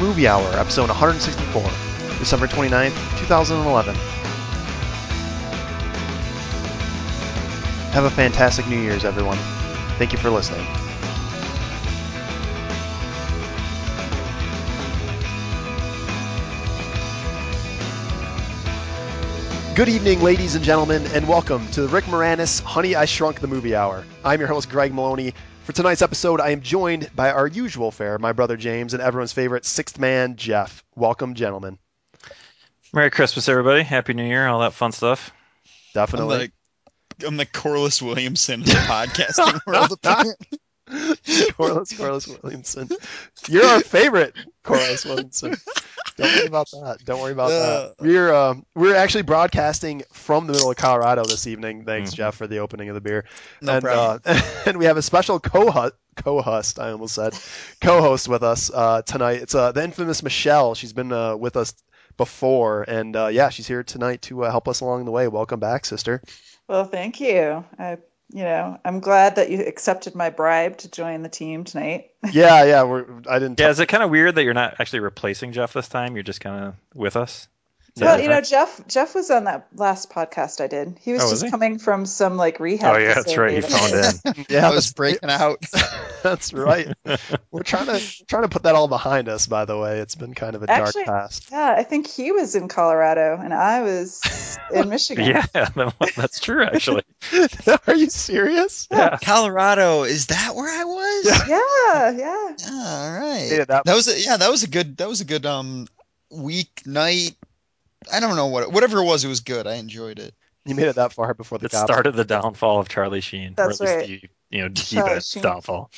Movie Hour, episode 164, December 29th, 2011. Have a fantastic New Year's, everyone. Thank you for listening. Good evening, ladies and gentlemen, and welcome to the Rick Moranis Honey, I Shrunk the Movie Hour. I'm your host, Greg Maloney. For tonight's episode, I am joined by our usual fare, my brother James, and everyone's favorite sixth man, Jeff. Welcome, gentlemen. Merry Christmas, everybody. Happy New Year, all that fun stuff. Definitely. I'm the, I'm the Corliss Williamson of the podcasting world. Apparently. Corliss, Corliss Williamson. You're our favorite, Corliss Williamson. Don't worry about that. Don't worry about Uh. that. We're um, we're actually broadcasting from the middle of Colorado this evening. Thanks, Mm. Jeff, for the opening of the beer. No and, problem. Uh, and we have a special co-host, co-host, I almost said, co-host with us uh, tonight. It's uh, the infamous Michelle. She's been uh, with us before, and uh, yeah, she's here tonight to uh, help us along the way. Welcome back, sister. Well, thank you. I, you know, I'm glad that you accepted my bribe to join the team tonight. Yeah, yeah. We're I didn't. Yeah, is it kind of weird that you're not actually replacing Jeff this time? You're just kind of with us? Is that well, you know. Jeff Jeff was on that last podcast I did. He was Oh, was just he? coming from some like rehab. Oh, yeah, that's right. You facility. phoned in. yeah, I was breaking out. that's right. We're trying to trying to put that all behind us. By the way, it's been kind of a Actually- dark past. Yeah, I think he was in Colorado and I was in Michigan. Yeah, that's true, actually. Are you serious? Yeah. Colorado, is that where I was? Yeah. Yeah, yeah. Yeah, all right. Yeah, that- that was a, yeah, that was a good that was a good um week night. I don't know what whatever it was, it was good. I enjoyed it. You made it that far before the It cops. started the downfall of Charlie Sheen. That's or at right. least the, you know, Charlie downfall.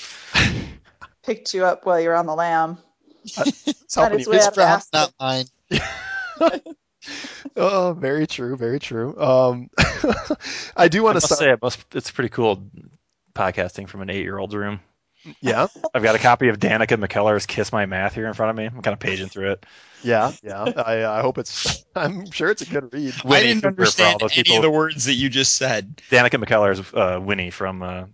Picked you up while you're on the lam. It's helping his you- way His problem, not mine. Oh, very true, very true. Um, I do want to say, it must, it's pretty cool podcasting from an eight-year-old's room. Yeah, I've got a copy of Danica McKellar's "Kiss My Math" here in front of me. I'm kind of paging through it. yeah, yeah. I, I hope it's. I'm sure it's a good read. I didn't Cooper, understand any people- of the words that you just said. Danica McKellar is uh, Winnie from uh,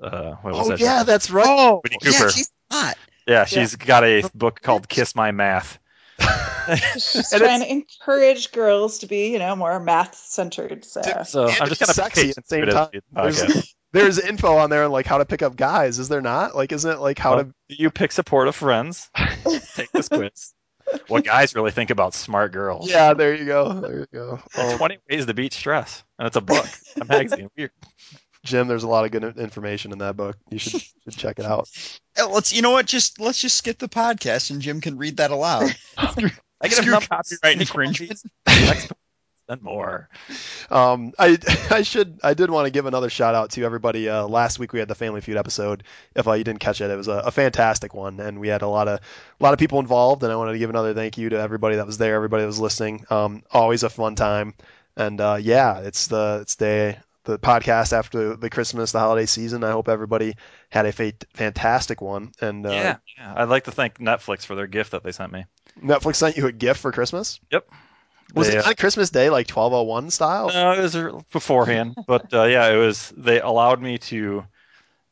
uh, what was Oh that? yeah, that's right. Oh, Winnie yeah, Cooper. she's hot. yeah. She's got a book called "Kiss My Math." She's And trying to encourage girls to be, you know, more math centered. So So I'm just kind of sexy at the same time. There's, There's, there's info on there on like how to pick up guys. Is there not? Like, isn't it like how to? you pick supportive friends. Take this quiz. What guys really think about smart girls? Yeah, there you go. There you go. Oh, 20 ways to beat stress, and it's a book, a magazine. Weird. Jim, there's a lot of good information in that book. You should, should check it out. Let's you know what? Just let's just skip the podcast and Jim can read that aloud. I Screw numbers, copyright inequalities, infringement. And more. Um, I I should I did want to give another shout out to everybody. Uh, last week we had the Family Feud episode. If uh, you didn't catch it, it was a, a fantastic one, and we had a lot of a lot of people involved. And I wanted to give another thank you to everybody that was there, everybody that was listening. Um, always a fun time. And uh, yeah, it's the it's the the podcast after the Christmas the holiday season. I hope everybody had a fa- fantastic one. And uh, yeah, yeah. I'd like to thank Netflix for their gift that they sent me. Netflix sent you a gift for Christmas. Yep. Was They, it uh, on Christmas Day, like 1201 style? No, it was beforehand, but uh, yeah, it was. They allowed me to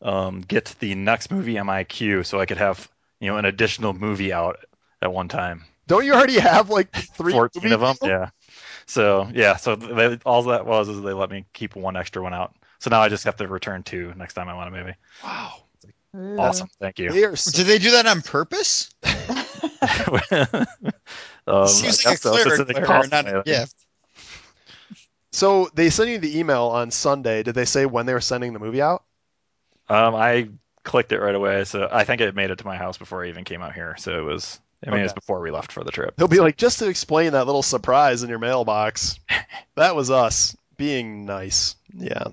um, get the next movie MIQ, so I could have you know an additional movie out at one time. Don't you already have like three? Fourteen of them, deals? yeah. So yeah, so they, all that was is they let me keep one extra one out. So now I just have to return two next time I want a movie. Wow. Ooh. Awesome, thank you. They so- Did they do that on purpose? um, Seems I like a guess so, since cleric didn't error, cost not me a gift. So they sent you the email on Sunday. Did they say when they were sending the movie out? Um, I clicked it right away, so I think it made it to my house before I even came out here. So it was, I mean, it was before we left for the trip. He'll be like, just to explain that little surprise in your mailbox. that was us being nice. Yeah.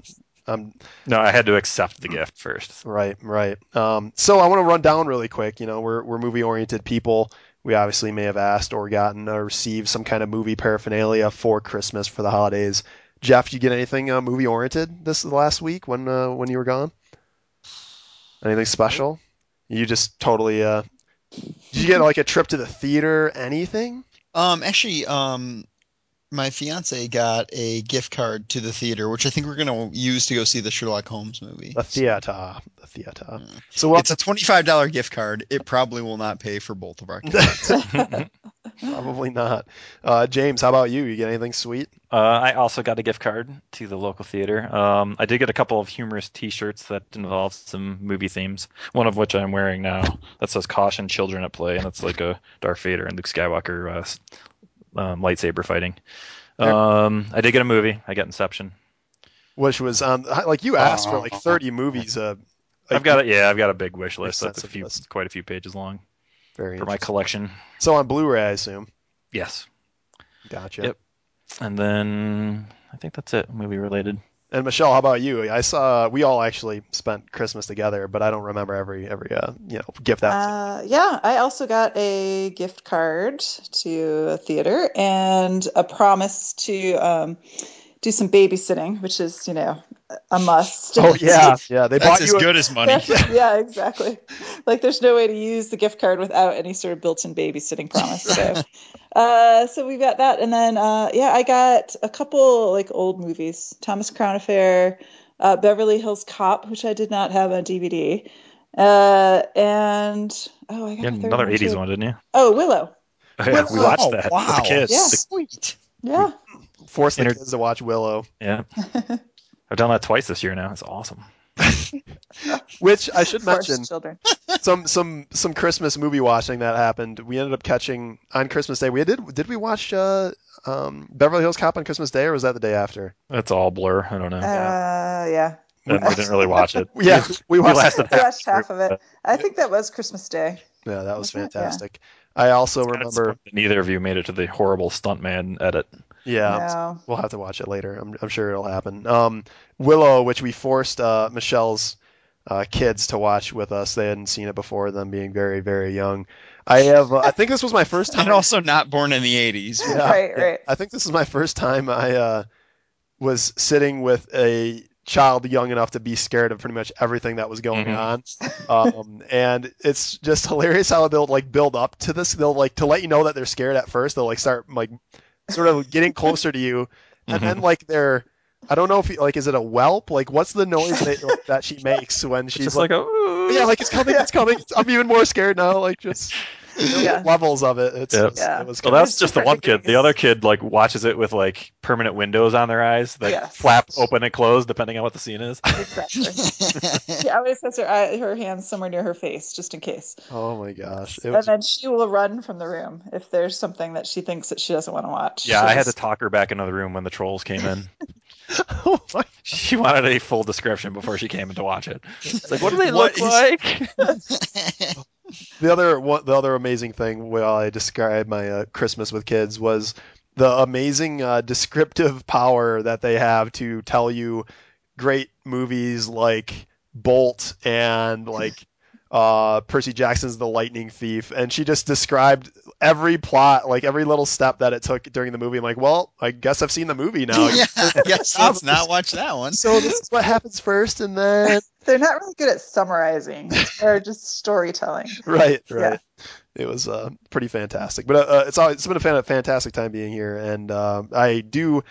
Um, No, I had to accept the gift first. right, right. Um, so I want to run down really quick. You know, we're we're movie oriented people. We obviously may have asked or gotten or received some kind of movie paraphernalia for Christmas for the holidays. Jeff, you get anything uh, movie oriented this last week when uh, when you were gone? Anything special? You just totally. Uh, did you get like a trip to the theater? Anything? Um, actually, um, my fiance got a gift card to the theater, which I think we're gonna use to go see the Sherlock Holmes movie. The theater, the theater. Yeah. So what? It's a twenty-five dollar gift card. It probably will not pay for both of our. Kids. Probably not. Uh, James, how about you? You get anything sweet? Uh, I also got a gift card to the local theater. Um, I did get a couple of humorous T-shirts that involve some movie themes. One of which I'm wearing now. That says "Caution, Children at Play," and it's like a Darth Vader and Luke Skywalker uh, s- um, lightsaber fighting. Um, I did get a movie. I got Inception. Which was on like you asked for like Oh. 30 movies. Uh, I've got it. Yeah, I've got a big wish list. That's a few, list. quite a few pages long very for my collection. So on Blu-ray, I assume. Yes, Gotcha. Yep. and then I think that's it. Movie related. And Michelle, how about you? I saw we all actually spent Christmas together, but I don't remember every every uh, you know gift that. Uh, yeah, I also got a gift card to a theater and a promise to um, do some babysitting, which is, you know, a must. oh yeah, yeah. They bought That's as you. a- good as money. yeah, exactly. Like, there's no way to use the gift card without any sort of built-in babysitting promise. So, uh, so we got that, and then uh, yeah, I got a couple like old movies: Thomas Crown Affair, uh, Beverly Hills Cop, which I did not have on DVD, uh, and oh, I got You a had third another one, '80s too. one, didn't you? Oh, Willow. Oh, yeah, we watched that wow. with the kids. Yeah. Sweet. Yeah. Force the Inter- kids to watch Willow, Yeah. I've done that twice this year now. It's awesome. which I should Forced mention. children. some some some Christmas movie watching that happened. We ended up catching on Christmas Day. We did did we watch uh, um, Beverly Hills Cop on Christmas Day or was that the day after? It's all blur. I don't know. Uh, yeah. We didn't really watch it. Yeah, we We watched. lasted I watched half half of it. I think that was Christmas Day. Yeah, that was Wasn't it? Yeah. fantastic. I also Kinda remember. Neither of you made it to the horrible stuntman edit. Yeah, No. we'll have to watch it later. I'm, I'm sure it'll happen. Um, Willow, which we forced uh, Michelle's uh, kids to watch with us. They hadn't seen it before, them being very very young. I have. Uh, I think this was my first time. And also not born in the '80s. Yeah, Right, yeah. right. I think this is my first time I uh, was sitting with a child young enough to be scared of pretty much everything that was going Mhm. on. Um, and it's just hilarious how they'll like build up to this. They'll like to let you know that they're scared at first. They'll like start like sort of getting closer to you, and mm-hmm. then like they're. I don't know if like is it a whelp? Like what's the noise that, that she makes when she's just like, like, a, yeah, like it's coming, it's coming. I'm even more scared now. Like just Yeah. levels of it. It's, Yeah. it's- Yeah. it was Well, that's just the one kid. The other kid like watches it with like permanent windows on their eyes that Yes. flap open and close depending on what the scene is. Exactly. She always has her eye, her hands somewhere near her face, just in case. oh my gosh, it and was then she will run from the room if there's something that she thinks that she doesn't want to watch. Yeah, She'll I had to talk her back into the room when the trolls came in. oh my She wanted a full description before she came in to watch it. It's like, what do they What look is- like? The other one, the other amazing thing while I described my uh, Christmas with kids was the amazing uh, descriptive power that they have to tell you great movies like Bolt and like uh, Percy Jackson's The Lightning Thief, and she just described every plot, like every little step that it took during the movie. I'm like, well, I guess I've seen the movie now. yeah, guess let's not watch that one. So this is what happens first, and then They're not really good at summarizing. They're just storytelling. right, Yeah. right. It was uh, pretty fantastic, but uh, it's always, it's been a fan- fantastic time being here, and uh, I do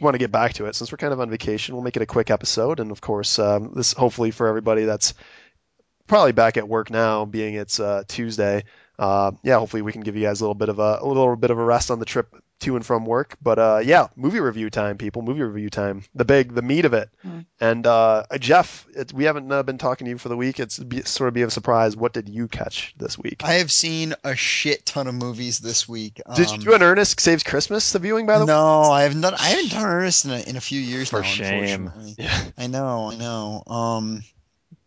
want to get back to it since we're kind of on vacation. We'll make it a quick episode, and of course, um, this hopefully for everybody that's probably back at work now, being it's uh, Tuesday. Uh, yeah, hopefully we can give you guys a little bit of a, a little bit of a rest on the trip to and from work. But uh, yeah, movie review time, people. Movie review time. The big, the meat of it. Mm. And uh, Jeff, it, we haven't uh, been talking to you for the week. It's be, sort of be a surprise. What did you catch this week? I have seen a shit ton of movies this week. Did you Um, do an Ernest Saves Christmas the viewing by the way? No, I haven't done. I haven't done Ernest in a, in a few years For now. shame. Yeah. I know, I know. Um,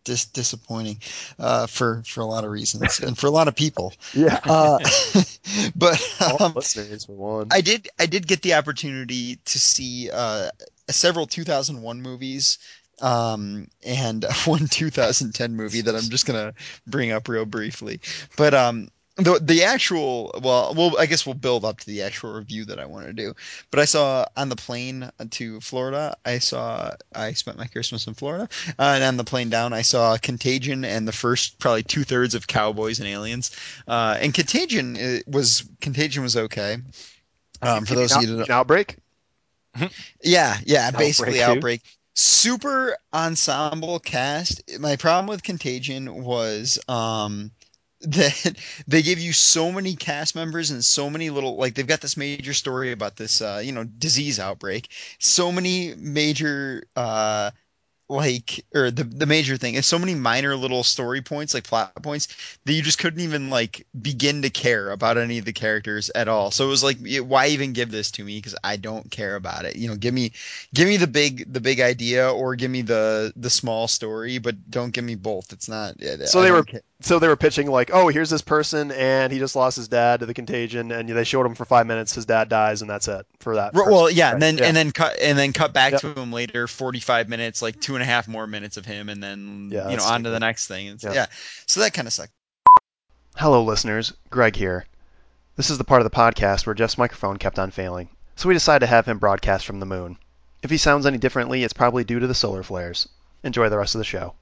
dis- disappointing, uh, for for a lot of reasons and for a lot of people. Yeah. Uh, but um, listeners for one. I did I did get the opportunity to see uh, several 2001 movies um, and one 2010 movie that I'm just gonna bring up real briefly. But um, the the actual well, well, I guess we'll build up to the actual review that I want to do. But I saw on the plane to Florida, I saw I spent my Christmas in Florida, uh, and on the plane down, I saw Contagion and the first probably two thirds of Cowboys and Aliens. Uh, and Contagion uh, was Contagion was okay. Um, for those of you who outbreak. Yeah, yeah, Outbreak basically too? Outbreak. Super ensemble cast. My problem with Contagion was um that they give you so many cast members and so many little like they've got this major story about this uh you know disease outbreak. So many major uh like or the the major thing is so many minor little story points like plot points that you just couldn't even like begin to care about any of the characters at all so it was like why even give this to me because i don't care about it you know give me give me the big the big idea or give me the the small story but don't give me both it's not So I they were- ca- So they were pitching like, oh, here's this person, and he just lost his dad to the contagion, and they showed him for five minutes. His dad dies, and that's it for that. Right, person. well, yeah, Right, and then yeah. and then cut and then cut back Yep. to him later, forty-five minutes, like two and a half more minutes of him, and then Yeah, you know that's on to the next thing. It's, Yeah. yeah, so that kind of sucked. Hello, listeners. Greg here. This is the part of the podcast where Jeff's microphone kept on failing, so we decided to have him broadcast from the moon. If he sounds any differently, it's probably due to the solar flares. Enjoy the rest of the show.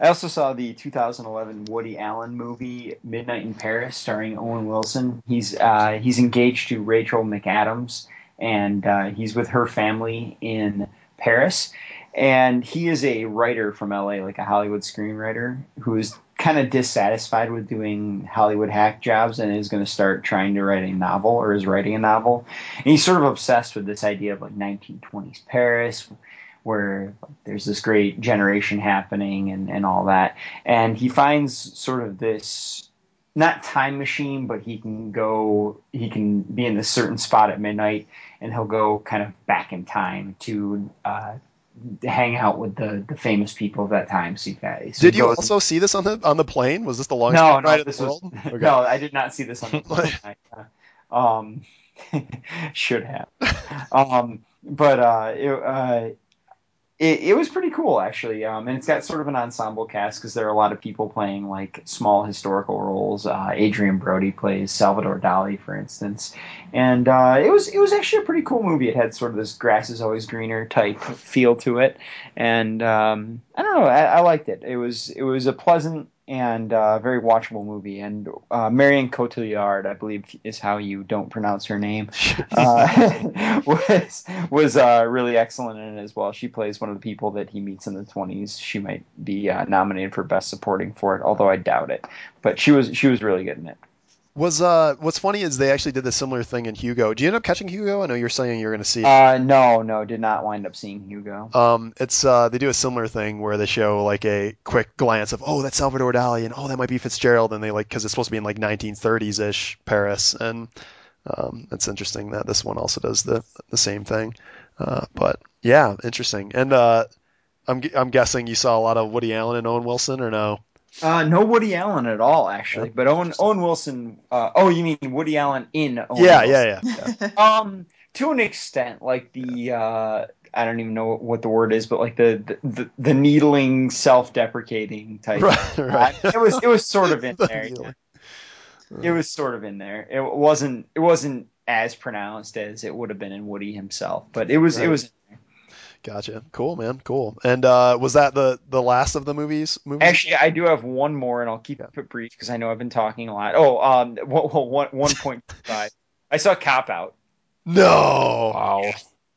I also saw the 2011 Woody Allen movie Midnight in Paris, starring Owen Wilson. He's uh, he's engaged to Rachel McAdams, and uh, he's with her family in Paris. And he is a writer from LA, like a Hollywood screenwriter, who is kind of dissatisfied with doing Hollywood hack jobs and is going to start trying to write a novel or is writing a novel. And he's sort of obsessed with this idea of like 1920s Paris, where there's this great generation happening and, and all that. And he finds sort of this not time machine, but he can go, he can be in this certain spot at midnight and he'll go kind of back in time to uh, hang out with the, the famous people of that time. So, you guys, Did you also see this on the on the plane? Was this the longest no, no, this the was world? Okay. no. I did not see this on the plane. I, uh, um, should have. Um, but uh, it, uh, it it was pretty cool actually. Um, and it's got sort of an ensemble cast because there are a lot of people playing like small historical roles. Uh, Adrien Brody plays Salvador Dali, for instance, and uh, it was it was actually a pretty cool movie. It had sort of this grass is always greener type feel to it, and um, I don't know, I, I liked it. It was it was a pleasant and uh, very watchable movie. And uh, Marion Cotillard, I believe, is how you don't pronounce her name, uh, was was uh, really excellent in it as well. She plays one of the people that he meets in the twenties. She might be uh, nominated for best supporting for it, although I doubt it. But she was she was really good in it. Was uh, what's funny is they actually did the similar thing in Hugo. Do you end up catching Hugo? I know you're saying you're going to see. it. Uh, no, no, did not wind up seeing Hugo. Um, it's uh, they do a similar thing where they show like a quick glance of oh that's Salvador Dali and oh that might be Fitzgerald and they like because it's supposed to be in like 1930s ish Paris and um, it's interesting that this one also does the the same thing. Uh, but yeah, interesting. And uh, I'm I'm guessing you saw a lot of Woody Allen and Owen Wilson or no? Uh, no Woody Allen at all, actually. But Owen. Owen Wilson. Uh, oh, you mean Woody Allen in Owen yeah, Wilson? yeah, yeah, yeah. Um, to an extent, like the uh, I don't even know what the word is, but like the the, the needling, self-deprecating type. right, right. Uh, it was it was sort of in The there. needling. It was sort of in there. It wasn't it wasn't as pronounced as it would have been in Woody himself, but it was it Right. was. Gotcha. Cool, man. Cool. And uh, was that the the last of the movies? Movies? Actually, I do have one more, and I'll keep Yeah. it brief because I know I've been talking a lot. Oh, um, one one point five. I saw Cop Out. no. Wow.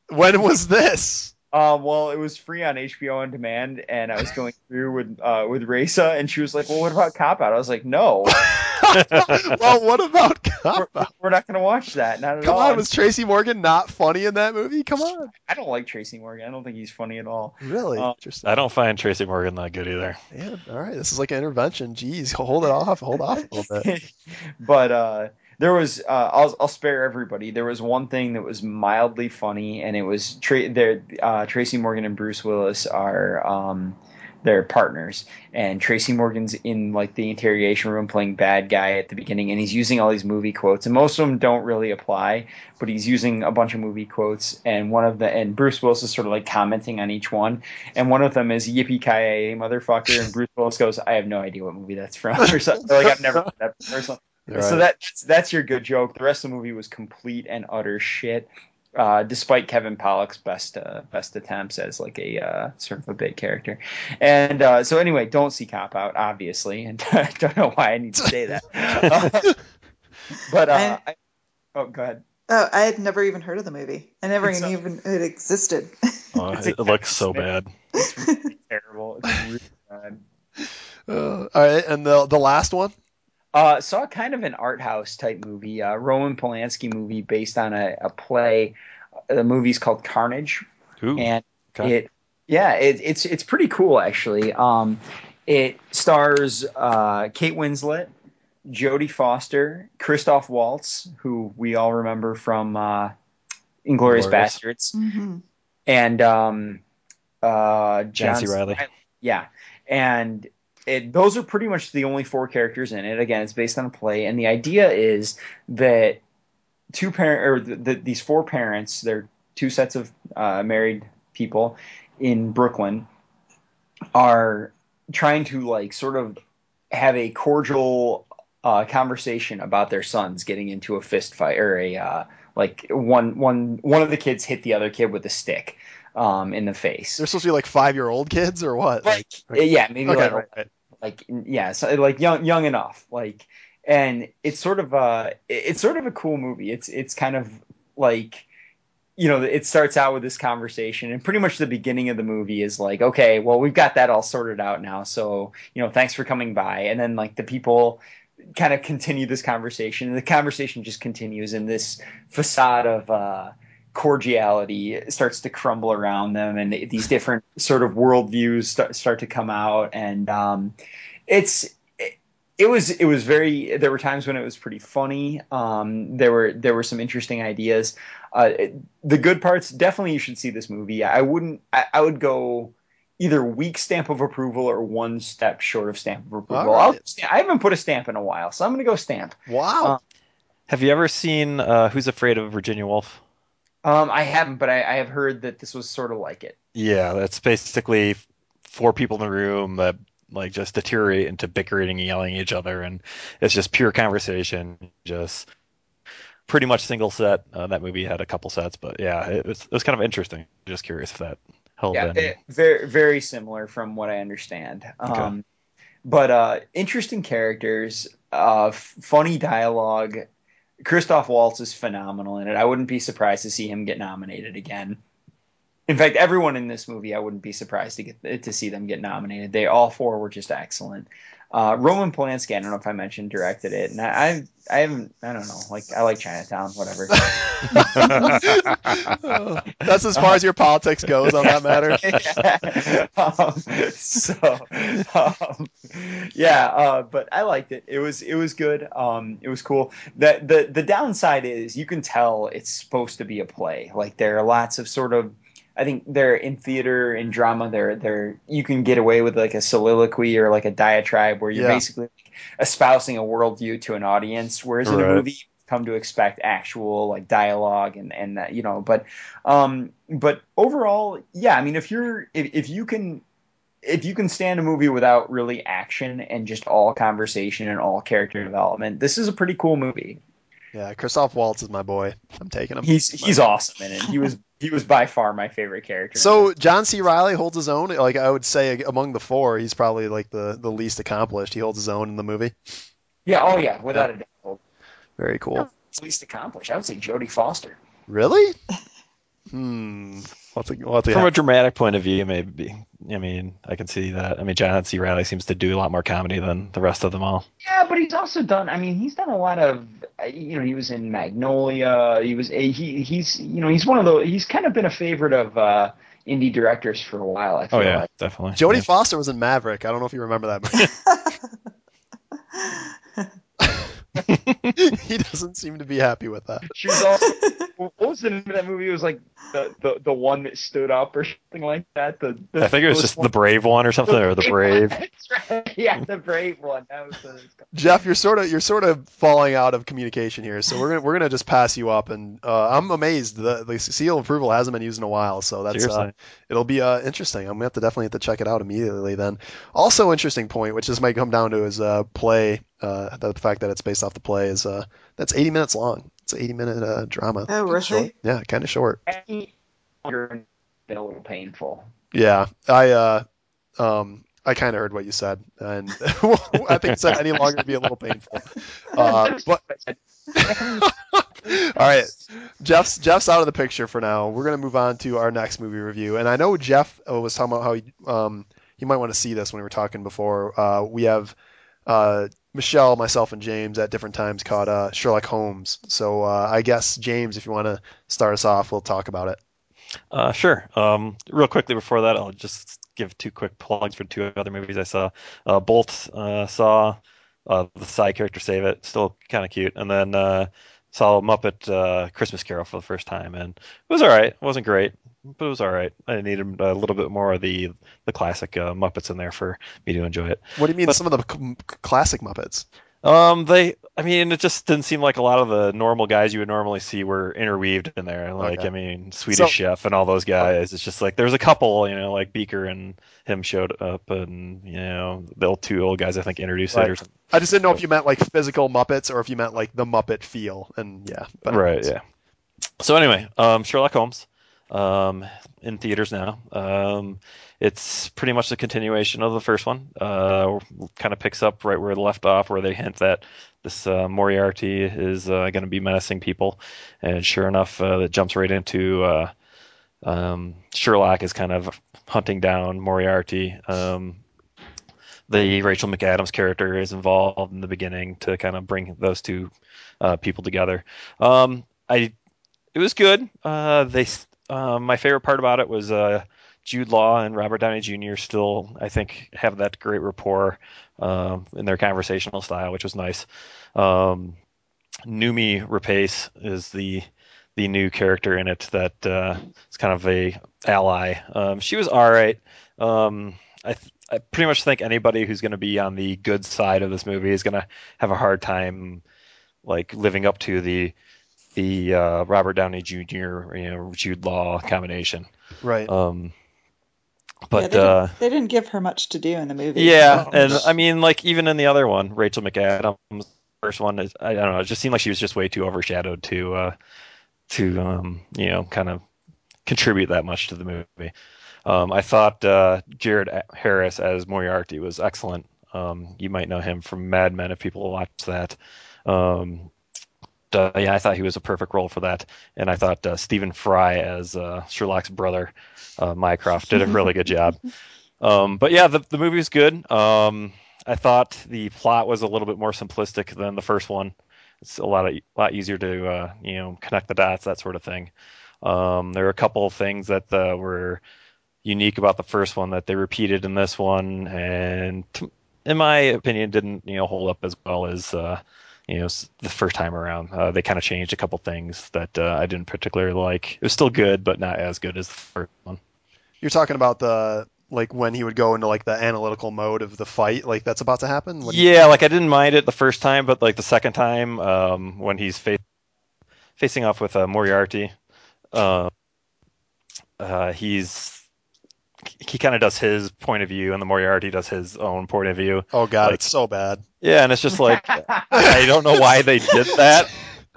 When was this? Um, well, it was free on HBO on demand, and I was going through with uh, with Raisa, and she was like, "Well, what about Cop Out?" I was like, "No, well, what about we're, Cop Out? we're not going to watch that. Not at Come all." on, was Tracy Morgan not funny in that movie? Come on. I don't like Tracy Morgan. I don't think he's funny at all. Really? Uh, Interesting. I don't find Tracy Morgan that good either. Man, all right, this is like an intervention. Jeez, hold it off, hold off a little bit. but uh, there was uh, I'll I'll spare everybody. There was one thing that was mildly funny, and it was Tra- there. Uh, Tracy Morgan and Bruce Willis are um, they're partners, and Tracy Morgan's in like the interrogation room playing bad guy at the beginning, and he's using all these movie quotes, and most of them don't really apply, but he's using a bunch of movie quotes, and one of the and Bruce Willis is sort of like commenting on each one, and one of them is "Yippee ki yay, motherfucker," and Bruce Willis goes, "I have no idea what movie that's from," or something. Like I've never heard that before. So right. that's that's your good joke. The rest of the movie was complete and utter shit. Uh, despite Kevin Pollak's best uh, best attempts as like a uh, sort of a big character, and uh, so anyway, don't see Cop Out, obviously, and I don't know why I need to say that, Uh, but uh, And- I, oh, go ahead. Oh, I had never even heard of the movie. I never It's even knew it existed. Oh, It's it looks so bad. It's really terrible. It's really bad. Uh, all right, and the the last one. Uh, saw kind of an art house type movie, uh, Roman Polanski movie based on a, a play. The movie's called Carnage, Ooh, and okay. it yeah, it, it's it's pretty cool actually. Um, it stars uh, Kate Winslet, Jodie Foster, Christoph Waltz, who we all remember from uh, Inglorious Inglourious. Bastards, hmm and um, uh, John John C. Yeah, and it, those are pretty much the only four characters in it. Again, it's based on a play, and the idea is that two parent or the, the, these four parents, they're two sets of uh, married people in Brooklyn, are trying to like sort of have a cordial uh, conversation about their sons getting into a fist fight or a uh, like one one one of the kids hit the other kid with a stick um, in the face. They're supposed to be like five year old kids or what? Like, Like- yeah, maybe okay, like right, right. like yeah, so like young young enough. Like, and it's sort of uh it's sort of a cool movie. It's it's kind of like you know it starts out with this conversation and pretty much the beginning of the movie is like okay well we've got that all sorted out now so you know thanks for coming by and then like the people kind of continue this conversation and the conversation just continues and this facade of uh cordiality starts to crumble around them and these different sort of worldviews start, start to come out and um it's it, it was it was very there were times when it was pretty funny um there were there were some interesting ideas uh it- the good parts definitely you should see this movie i wouldn't i, I would go either weak stamp of approval or one step short of stamp of approval All I'll, right. i haven't put a stamp in a while so i'm gonna go stamp Wow. Uh, Have you ever seen uh, Who's Afraid of Virginia Woolf? Um i haven't but i, I have heard that this was sort of like it Yeah, that's basically four people in the room that like just deteriorate into bickering and yelling at each other, and it's just pure conversation. Just pretty much single set. Uh, that movie had a couple sets, but yeah, it was it was kind of interesting. Just curious if that held yeah, in. it- very very similar from what I understand. Okay. Um, but uh, interesting characters, uh, f- funny dialogue. Christoph Waltz is phenomenal in it. I wouldn't be surprised to see him get nominated again. In fact, everyone in this movie, I wouldn't be surprised to get to see them get nominated. They all four were just excellent. Uh, Roman Polanski, I don't know if I mentioned, directed it, and I, I, I haven't, I don't know, like I like Chinatown, whatever. That's as far as your politics goes on that matter. um, so um, yeah uh, but i liked it. It was it was good. Um, it was cool. The, the the downside is you can tell it's supposed to be a play. Like there are lots of sort of I think they're in theater and drama. They're they're you can get away with like a soliloquy or like a diatribe where you're Yeah. basically espousing a worldview to an audience. Whereas in a movie, you come to expect actual like dialogue and and that, you know. But um, but overall, yeah. I mean, if you're if, if you can if you can stand a movie without really action and just all conversation and all character development, this is a pretty cool movie. Yeah, Christoph Waltz is my boy. I'm taking him. He's he's awesome in it. He was he was by far my favorite character. So John C. Reilly holds his own. Like I would say, among the four, he's probably like the the least accomplished. He holds his own in the movie. yeah, oh yeah, without a doubt. Very cool. Least accomplished. I would say Jodie Foster. Really? Hmm. What's it? What's From a dramatic point of view, maybe. I mean, I can see that. I mean, John C. Reilly seems to do a lot more comedy than the rest of them all. Yeah, but he's also done. I mean, he's done a lot of. uh, You know, he was in Magnolia. He was a he. He's you know he's one of the. He's kind of been a favorite of uh, indie directors for a while. I feel Oh yeah, like. definitely. Jodie Yeah. Foster was in Maverick. I don't know if you remember that movie. he doesn't seem to be happy with that. She was also. what was the name of that movie? It was like the, the the one that stood up or something like that. The, the I think it was just the Brave one or something, or the Brave. That's right. Yeah, the brave one. That was the. Jeff, you're sort of you're sort of falling out of communication here, so we're gonna we're gonna just pass you up, and uh, I'm amazed the the seal approval hasn't been used in a while, so that's uh, it'll be uh, interesting. I'm gonna have to definitely have to check it out immediately. Then, also interesting point, which this might come down to is uh, play. Uh, the fact that it's based off the play is uh, that's 80 minutes long. It's an 80 minute uh, drama. Oh, really? Short. Yeah, kind of short. Any longer been a little painful. Yeah, I uh, um, I kind of heard what you said, and I think it said any longer would be a little painful. Uh, but All right, Jeff's Jeff's out of the picture for now. We're gonna move on to our next movie review, and I know Jeff uh, was talking about how he, um, you might want to see this when we were talking before. Uh, we have uh, Michelle, myself, and James at different times caught uh, Sherlock Holmes. So uh, I guess James, if you want to start us off, we'll talk about it. Uh, sure. Um, real quickly before that, I'll just give two quick plugs for two other movies I saw. Uh, Bolt uh, saw uh, the side character save it, still kind of cute, and then saw Muppet Christmas Carol for the first time, and it was all right. It wasn't great, but it was all right. I needed a little bit more of the the classic uh, Muppets in there for me to enjoy it. What do you mean, But- some of the c- classic Muppets? Um, they, I mean, it just didn't seem like a lot of the normal guys you would normally see were interweaved in there. Like, Okay. I mean, Swedish So- Chef and all those guys. It's just like there's a couple, you know, like Beaker and him showed up, and you know, the old two old guys I think introduced Right. it or something. I just didn't know if you meant like physical Muppets or if you meant like the Muppet feel. And yeah, but right, yeah. So anyway, um, Sherlock Holmes, um, in theaters now. Um, it's pretty much the continuation of the first one. Uh, kind of picks up right where it left off, where they hint that this uh, Moriarty is uh, going to be menacing people, and sure enough, uh, it jumps right into uh, um, Sherlock is kind of hunting down Moriarty. Um, the Rachel McAdams character is involved in the beginning to kind of bring those two uh, people together. Um, I it was good. Uh, they uh, my favorite part about it was uh, Jude Law and Robert Downey Jr. still I think have that great rapport um, in their conversational style, which was nice. Um, Noomi Rapace is the the new character in it that uh, is kind of a ally. Um, she was all right. Um, I, th- I pretty much think anybody who's going to be on the good side of this movie is going to have a hard time like living up to the the uh, Robert Downey Jr. you know Jude Law combination. right. Um, yeah, but they, uh, didn't, they didn't give her much to do in the movie. yeah, so- and I mean, like even in the other one, Rachel McAdams, first one is I don't know, it just seemed like she was just way too overshadowed to uh, to um, you know kind of contribute that much to the movie. Um, I thought uh, Jared Harris as Moriarty was excellent. Um, you might know him from Mad Men if people watch that. Um, uh, yeah, I thought he was a perfect role for that, and I thought uh, Stephen Fry as uh, Sherlock's brother, uh, Mycroft, did a really good job. Um, but yeah, the the movie was good. Um, I thought the plot was a little bit more simplistic than the first one. It's a lot of, lot easier to uh, you know connect the dots, that sort of thing. Um, there were a couple of things that uh, were unique about the first one that they repeated in this one, and in my opinion, didn't you know hold up as well as uh, you know the first time around. Uh, they kind of changed a couple things that uh, I didn't particularly like. It was still good, but not as good as the first one. You're talking about the like when he would go into like the analytical mode of the fight, like that's about to happen. He- Yeah, like I didn't mind it the first time, but like the second time, um, when he's fa- facing off with uh, Moriarty, uh, uh, he's he kind of does his point of view, and the Moriarty does his own point of view. oh god, like- it's so bad. Yeah, and it's just like I don't know why they did that.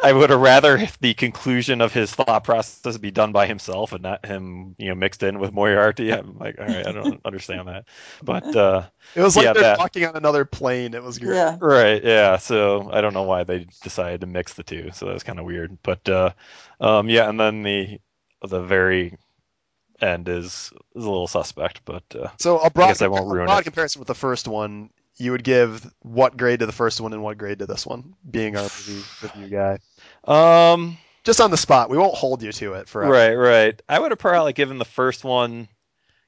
I would have rather the conclusion of his thought process be done by himself and not him, you know, mixed in with Moriarty. I'm like, all right, I don't understand that, but. uh It was like Yeah, they're that- walking on another plane. It was great. yeah. Right, yeah. So I don't know why they decided to mix the two. So that was kind of weird. But uh, um, yeah, and then the the very end is is a little suspect. But uh, So a broad, guess I won't a ruin broad it. comparison with the first one, you would give what grade to the first one and what grade to this one, being our movie review guy. um, Just on the spot, we won't hold you to it forever. right, right. I would have probably given the first one.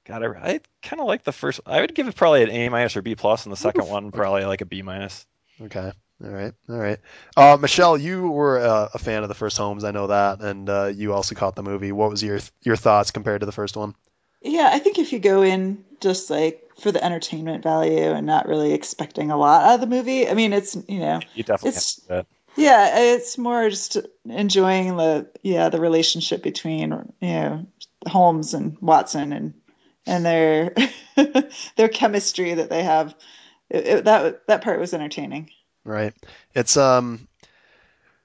God, I, I kind of like the first. I would give it probably an A minus or B plus, and the second one probably like a B minus. Okay. All right. All right. Uh, Michelle, you were uh, a fan of the first Holmes. I know that, and uh, you also caught the movie. What was your your thoughts compared to the first one? Yeah, I think if you go in just like for the entertainment value and not really expecting a lot out of the movie, I mean, it's, you know, You definitely It's- that. yeah, it's more just enjoying the, yeah, the relationship between, you know, Holmes and Watson and, and their, their chemistry that they have. It, it, that, that part was entertaining. Right. It's um,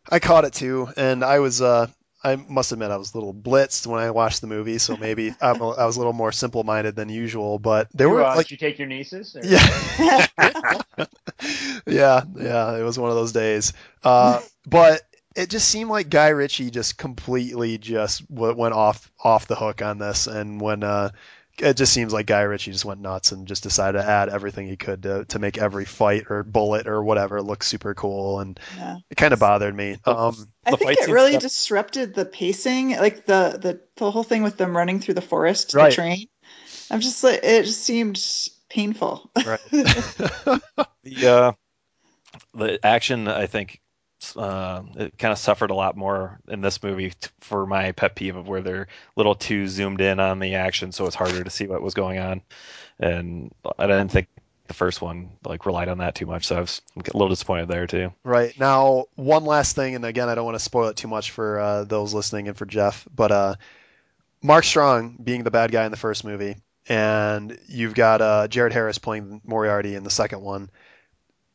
I caught it too, and I was uh, I must admit I was a little blitzed when I watched the movie, so maybe I'm a, I was a little more simple minded than usual. But there You, were uh, like, did you take your nieces? or- yeah, yeah, yeah. It was one of those days. Uh, but it just seemed like Guy Ritchie just completely just went off off the hook on this, and when uh, it just seems like Guy Ritchie just went nuts and just decided to add everything he could to to make every fight or bullet or whatever look super cool, and Yeah. it kind of bothered me. Um, I The think it really stuff- disrupted the pacing, like the, the the whole thing with them running through the forest to Right. the train. I'm just like it just seemed painful. right. The uh, the action, I think, uh, it kind of suffered a lot more in this movie t- for my pet peeve of where they're a little too zoomed in on the action, so it's harder to see what was going on. And I didn't think the first one like relied on that too much, so I was a little disappointed there too. Right now, one last thing, and again, I don't want to spoil it too much for uh, those listening and for Jeff, but uh, Mark Strong being the bad guy in the first movie, and you've got uh, Jared Harris playing Moriarty in the second one.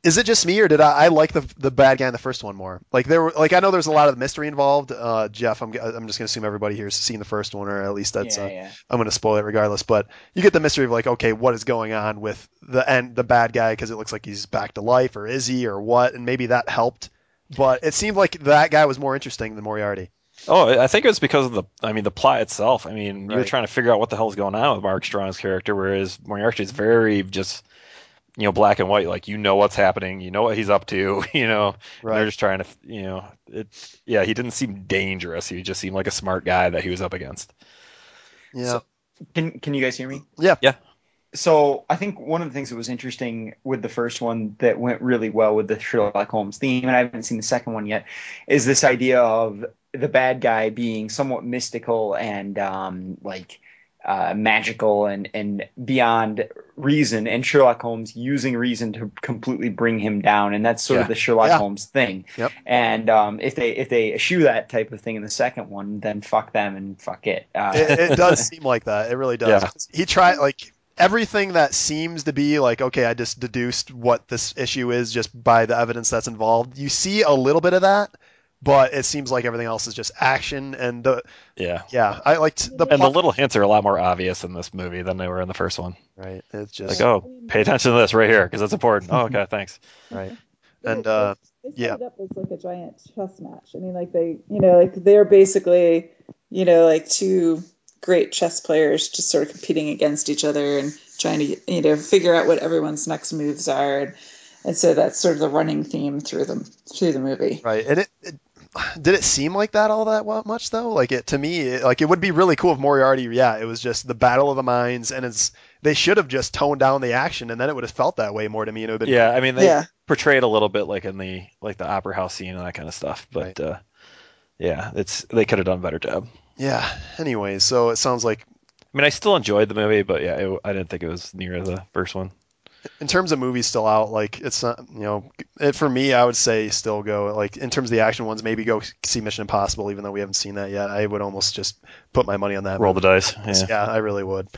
Is it just me, or did I, I like the the bad guy in the first one more? Like there, were, like I know there's a lot of mystery involved. Uh, Jeff, I'm I'm just gonna assume everybody here's seen the first one, or at least that's yeah, uh, yeah. I'm going to spoil it regardless, but you get the mystery of like, okay, what is going on with the end the bad guy because it looks like he's back to life, or is he, or what? And maybe that helped, but it seemed like that guy was more interesting than Moriarty. Oh, I think it was because of the, I mean, the plot itself. I mean, you're trying to figure out what the hell's going on with Mark Strong's character, whereas Moriarty is very just, you know, black and white. Like you know what's happening, you know what he's up to, you know. and They're just trying to, you know, it's Yeah, he didn't seem dangerous. He just seemed like a smart guy that he was up against. Yeah. So- Can Can you guys hear me? Yeah. Yeah. So I think one of the things that was interesting with the first one that went really well with the Sherlock Holmes theme, and I haven't seen the second one yet, is this idea of the bad guy being somewhat mystical and um, like uh, magical and and beyond reason, and Sherlock Holmes using reason to completely bring him down, and that's sort of the Sherlock Yeah. Holmes thing. Yep. And um, if they if they eschew that type of thing in the second one, then fuck them and fuck it. Uh, it, it does seem like that. It really does. Yeah. He tried like everything that seems to be like, okay, I just deduced what this issue is just by the evidence that's involved. You see a little bit of that, but it seems like everything else is just action and the Yeah. yeah. I liked the And the little hints are a lot more obvious in this movie than they were in the first one. right. It's just Like, oh, pay attention to this right here because it's important. Oh, okay, thanks. right. And uh, they set yeah. it up as like a giant chess match. I mean, like they, you know, like they're basically, you know, like two great chess players just sort of competing against each other and trying to, you know, figure out what everyone's next moves are. And, and so that's sort of the running theme through them through the movie. Right, and it, it did it seem like that all that much though? Like it to me, it, like it would be really cool if Moriarty. Yeah, it was just the battle of the minds, and it's they should have just toned down the action, and then it would have felt that way more to me. And it would been Yeah, I mean, they Yeah. portrayed a little bit like in the like the opera house scene and that kind of stuff, but Right. uh, yeah, it's they could have done a better job. yeah. Anyways, so it sounds like I mean, I still enjoyed the movie, but yeah, it, I didn't think it was near the first one. In terms of movies still out, like it's not you know it, for me, I would say still go like in terms of the action ones, maybe go see Mission Impossible, even though we haven't seen that yet. I would almost just put my money on that. Roll the dice. Yeah. Yeah. I really would.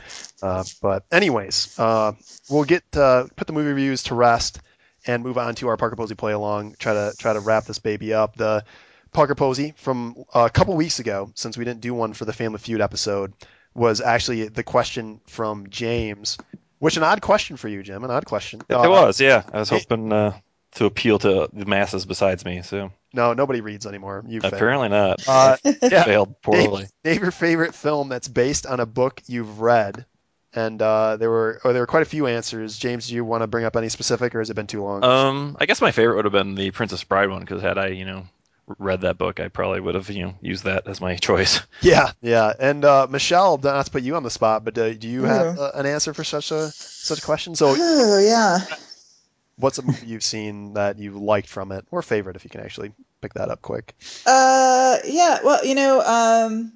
Uh, but anyways, uh, we'll get uh, put the movie reviews to rest and move on to our Parker Posey play along. Try to try to wrap this baby up. The Parker Posey from a couple weeks ago, since we didn't do one for the Family Feud episode, was actually the question from James. Which an odd question for you, Jim. An odd question. It Uh, was, yeah. I was hoping uh, to appeal to the masses besides me, so No, nobody reads anymore. You failed. apparently not. Uh, yeah. Failed poorly. Name, name your favorite film that's based on a book you've read. And uh, there were oh, there were quite a few answers. James, do you want to bring up any specific, or has it been too long? Um, I guess my favorite would have been the Princess Bride one because had I, you know, read that book, I probably would have, you know, used that as my choice. yeah, yeah. And uh, Michelle, not to put you on the spot, but uh, do you have uh, an answer for such a such a question? So, Oh yeah. what's a movie you've seen that you liked from it, or favorite, if you can actually pick that up quick? Uh, yeah. Well, you know, um,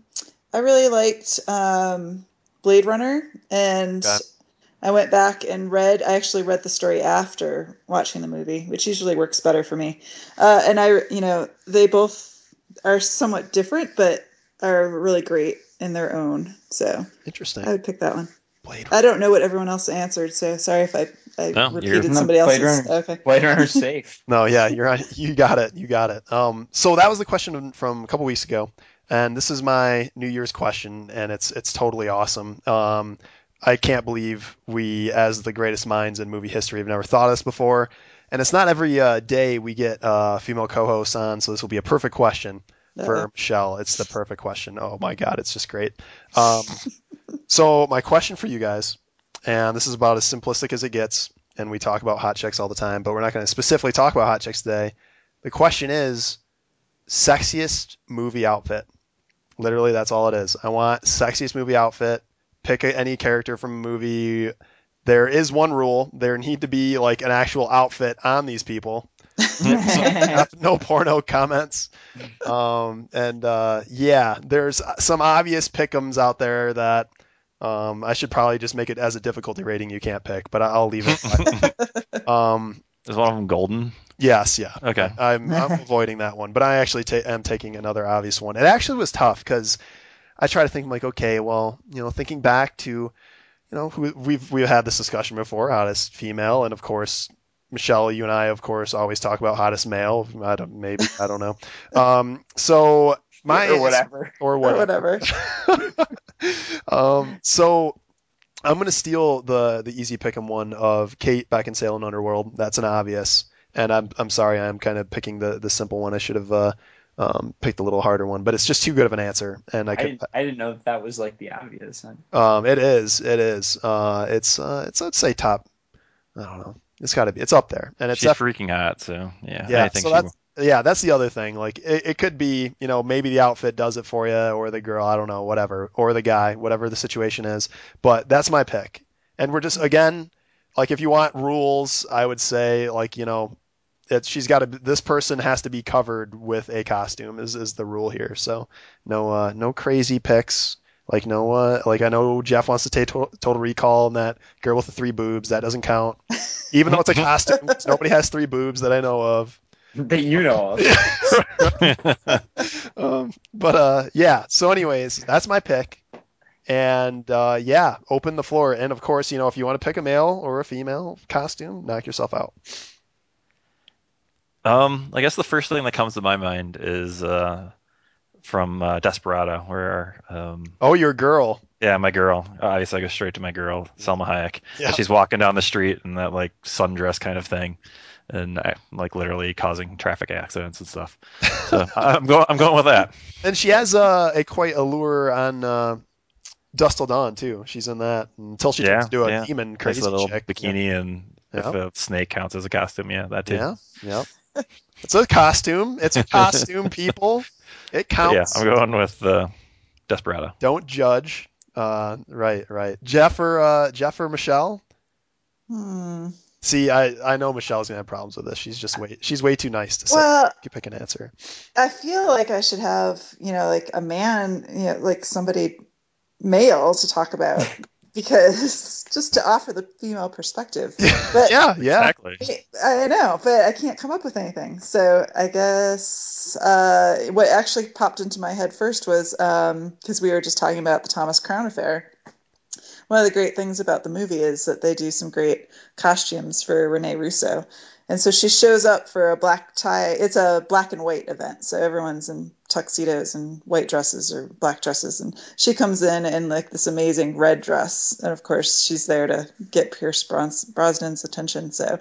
I really liked um, Blade Runner, and Okay. I went back and read. I actually read the story after watching the movie, which usually works better for me. Uh, and I, you know, they both are somewhat different, but are really great in their own. So Interesting. I would pick that one. Blade. I don't know what everyone else answered, so sorry if I, I No, you're- repeated No, somebody Blade else's. Runner. Okay. Blade Runner's safe. No, yeah, you're on. You got it. You got it. Um, so that was the question from a couple weeks ago, and this is my New Year's question, and it's it's totally awesome. Um, I can't believe we, as the greatest minds in movie history, have never thought of this before. and it's not every uh, day we get uh, female co-hosts on, so this will be a perfect question for Uh, Michelle. It's the perfect question. Oh my god, it's just great. Um, so my question for you guys, and this is about as simplistic as it gets, and we talk about hot chicks all the time, but we're not going to specifically talk about hot chicks today. The question is sexiest movie outfit. Literally, that's all it is. I want sexiest movie outfit. Pick a, any character from a movie. There is one rule. There need to be like an actual outfit on these people. no porno comments. Um, and uh, yeah, there's some obvious pickums out there that um, I should probably just make it as a difficulty rating you can't pick, but I'll leave it. um, Is one of them golden? yes, yeah. Okay. I'm, I'm avoiding that one, but I actually ta- am taking another obvious one. It actually was tough because I try to think like, okay, well, you know, thinking back to, you know, we've we've had this discussion before, hottest female, and of course, Michelle, you and I, of course, always talk about hottest male. I don't, maybe I don't know. Um, so my or whatever. or or whatever. whatever. um, so I'm gonna steal the the easy pick'em one of Kate Beckinsale in Underworld. That's an obvious, and I'm I'm sorry, I'm kind of picking the the simple one. I should have uh, um, picked a little harder one, but it's just too good of an answer, and I I didn't, I didn't know that, that was like the obvious one. Um, it is, it is. Uh, it's uh, it's I'd say top. I don't know. It's got to be. It's up there, and it's She's def- freaking hot, so yeah. yeah. anything So she that's yeah, that's the other thing. Like it, it could be, you know, maybe the outfit does it for you, or the girl, I don't know, whatever, or the guy, whatever the situation is. But that's my pick. And we're just again, like if you want rules, I would say like you know, it, she's got to. This person has to be covered with a costume. Is is the rule here? So no uh, no crazy picks. Like no, uh, like I know Jeff wants to take to- Total Recall and that girl with the three boobs. That doesn't count, even though it's a costume. nobody has three boobs that I know of. That you know of. um, but uh, yeah. So, anyways, that's my pick. And uh, yeah, open the floor. And of course, you know, if you want to pick a male or a female costume, knock yourself out. Um, I guess the first thing that comes to my mind is uh, from uh, Desperado, where um, Oh, your girl. yeah, my girl. Obviously, I go straight to my girl, Salma Hayek. Yeah. She's walking down the street in that like sundress kind of thing, and like literally causing traffic accidents and stuff. So I'm going. I'm going with that. And she has uh, a quite allure on uh, Dusk Till Dawn too. She's in that until she Yeah, turns into a yeah. demon Nice crazy little chick. bikini, and if Yeah. a snake counts as a costume, yeah, that too. Yeah, yeah. It's a costume. It's a costume, people. It But yeah, counts. I'm going with uh, Desperado. Don't judge. Uh, right, right. Jeff or uh, Jeff or Michelle? Hmm. See, I, I know Michelle's gonna have problems with this. She's just way she's way too nice to say Well, pick an answer. I feel like I should have, you know, like a man, you know, like somebody male to talk about because just to offer the female perspective. But yeah, yeah. Exactly. I know, but I can't come up with anything. So I guess uh, what actually popped into my head first was because we were just talking about the Thomas Crown affair. One of the great things about the movie is that they do some great costumes for Rene Russo. And so she shows up for a black tie. It's a black and white event. So everyone's in tuxedos and white dresses or black dresses. And she comes in in like this amazing red dress. And of course, she's there to get Pierce Bros- Brosnan's attention. So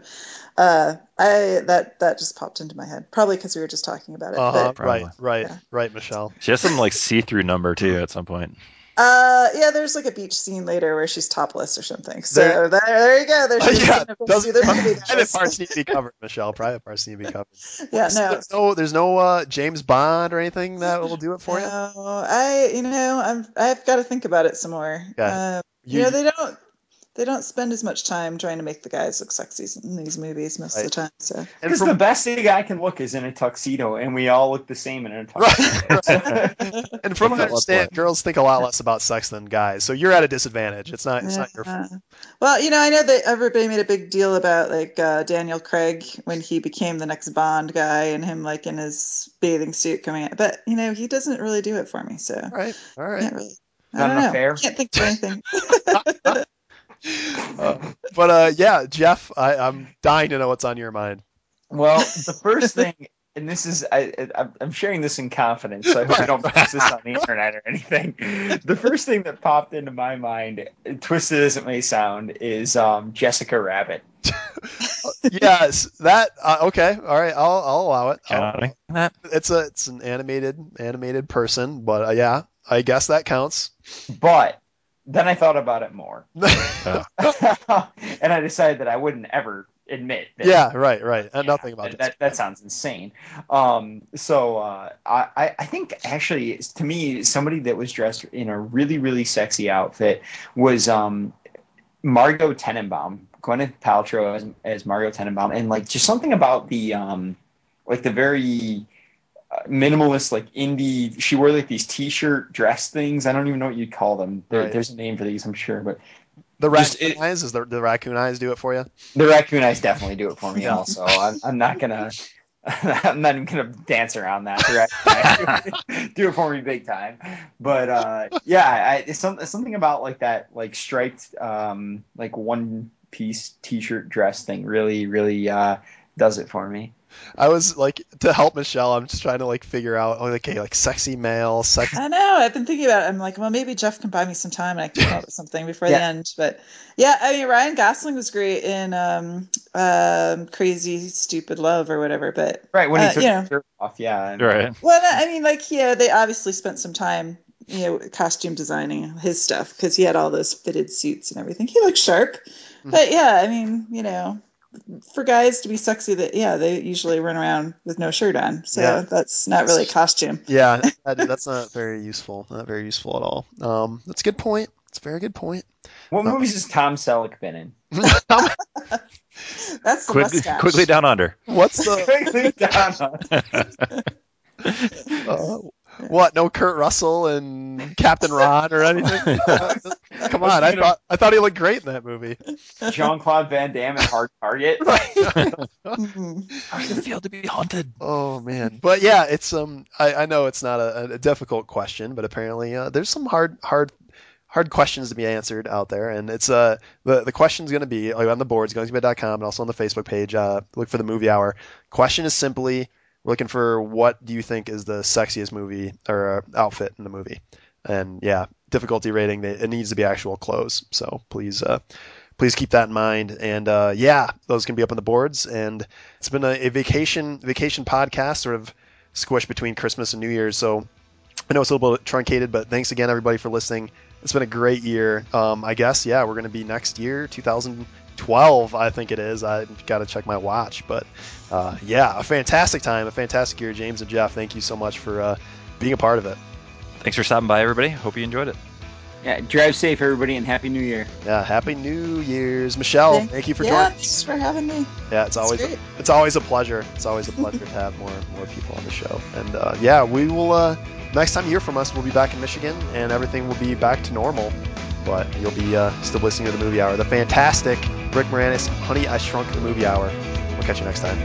uh, I that that just popped into my head. Probably because we were just talking about it. Uh-huh. But Right, right, Yeah. right, Michelle. She has some like see-through number too at some point. Uh, yeah, there's like a beach scene later where she's topless or something. So There- there, there, you go. There's Uh, yeah, of the movie, private parts need to be covered, Michelle. Private parts need to be covered. Yeah, no. There's no, there's no uh, James Bond or anything that will do it for you. No, I you know I'm I've got to think about it some more. Okay. Uh, you, You- know they don't they don't spend as much time trying to make the guys look sexy in these movies most of the time. So Because from, the best a guy can look is in a tuxedo, and we all look the same in a tuxedo. right, right. and from what I That's understand, girls think a lot less about sex than guys. So you're at a disadvantage. It's not, it's not your fault. Well, you know, I know that everybody made a big deal about like uh, Daniel Craig when he became the next Bond guy and him like in his bathing suit coming out, but you know he doesn't really do it for me. So All right, all I right. can't. I don't enough know. hair? Can't think of anything. Uh, but uh, yeah, Jeff, I, I'm dying to know what's on your mind. Well, the first thing and this is I, I I'm sharing this in confidence, so I hope you don't post this on the internet or anything. The first thing that popped into my mind, twisted as it may sound, is um, Jessica Rabbit. yes, that uh, okay. All right, I'll I'll allow it. I'll- it's a it's an animated animated person, but uh, yeah, I guess that counts. But then I thought about it more, Oh. and I decided that I wouldn't ever admit that yeah, right, right. Yeah, nothing about that, that. That sounds insane. Um, so uh, I, I- think actually, to me, somebody that was dressed in a really, really sexy outfit was um, Margot Tenenbaum, Gwyneth Paltrow as, as Margot Tenenbaum, and like just something about the um, like the very uh, minimalist, like indie. She wore like these t-shirt dress things. I don't even know what you'd call them. There, Right. There's a name for these, I'm sure, but The just raccoon it- eyes is the the raccoon eyes do it for you? The raccoon eyes definitely do it for me. Yeah. Also, I'm, I'm not gonna, I'm not even gonna dance around that. The raccoon eyes do it for me big time. But uh, yeah, I, it's, some, it's something about like that, like striped, um, like one piece T-shirt dress thing. Really, really uh, does it for me. I was like to help Michelle. I'm just trying to like figure out. Oh, okay, like sexy male, sexy. I know. I've been thinking about it. I'm like, well, maybe Jeff can buy me some time and I can come up with something before the end. But yeah, I mean, Ryan Gosling was great in um, um, Crazy Stupid Love or whatever. But Right when he Uh, took yeah. his shirt off, yeah. and- Right. well, I mean, like, yeah, they obviously spent some time, you know, costume designing his stuff because he had all those fitted suits and everything. He looked sharp. But yeah, I mean, you know, for guys to be sexy, that yeah, they usually run around with no shirt on. So Yeah. that's not really a costume. Yeah, that, that's not very useful. Not very useful at all. Um, that's a good point. It's a very good point. What movies has Tom Selleck been in? That's the Quickly, mustache. Quigley Down Under. What's the Quickly, Donna. uh, what? No Kurt Russell and Captain Ron or anything? Come on, I thought I thought he looked great in that movie. Jean Claude Van Damme and Hard Target. Mhm. How does it feel to be haunted? Oh man, but yeah, it's um. I, I know it's not a, a difficult question, but apparently uh, there's some hard hard hard questions to be answered out there, and it's uh the the question's going to be like on the boards, gunsbed.com, and also on the Facebook page. Uh, look for the movie hour. Question is simply we're looking for what do you think is the sexiest movie or uh, outfit in the movie, and yeah, difficulty rating it needs to be actual clothes. So please uh please keep that in mind. And uh, yeah, those can be up on the boards. And it's been a, a vacation vacation podcast, sort of squished between Christmas and New Year's. So I know it's a little bit truncated, but thanks again everybody for listening. It's been a great year. Um, I guess yeah, we're going to be next year, 2012, I think it is. I've got to check my watch, but uh, yeah, a fantastic time, a fantastic year. James and Jeff, thank you so much for uh, being a part of it. Thanks for stopping by, everybody. Hope you enjoyed it. Yeah, drive safe, everybody, and happy New Year. Yeah, happy New Year's, Michelle. Thank- Thank you for yeah, joining. thanks for having me. Yeah, it's always great. it's always a pleasure. It's always a pleasure to have more more people on the show. And uh, yeah, we will. Uh, next time you hear from us, we'll be back in Michigan, and everything will be back to normal. But you'll be uh, still listening to the movie hour, the fantastic Rick Moranis, Honey, I Shrunk the Movie Hour. We'll catch you next time.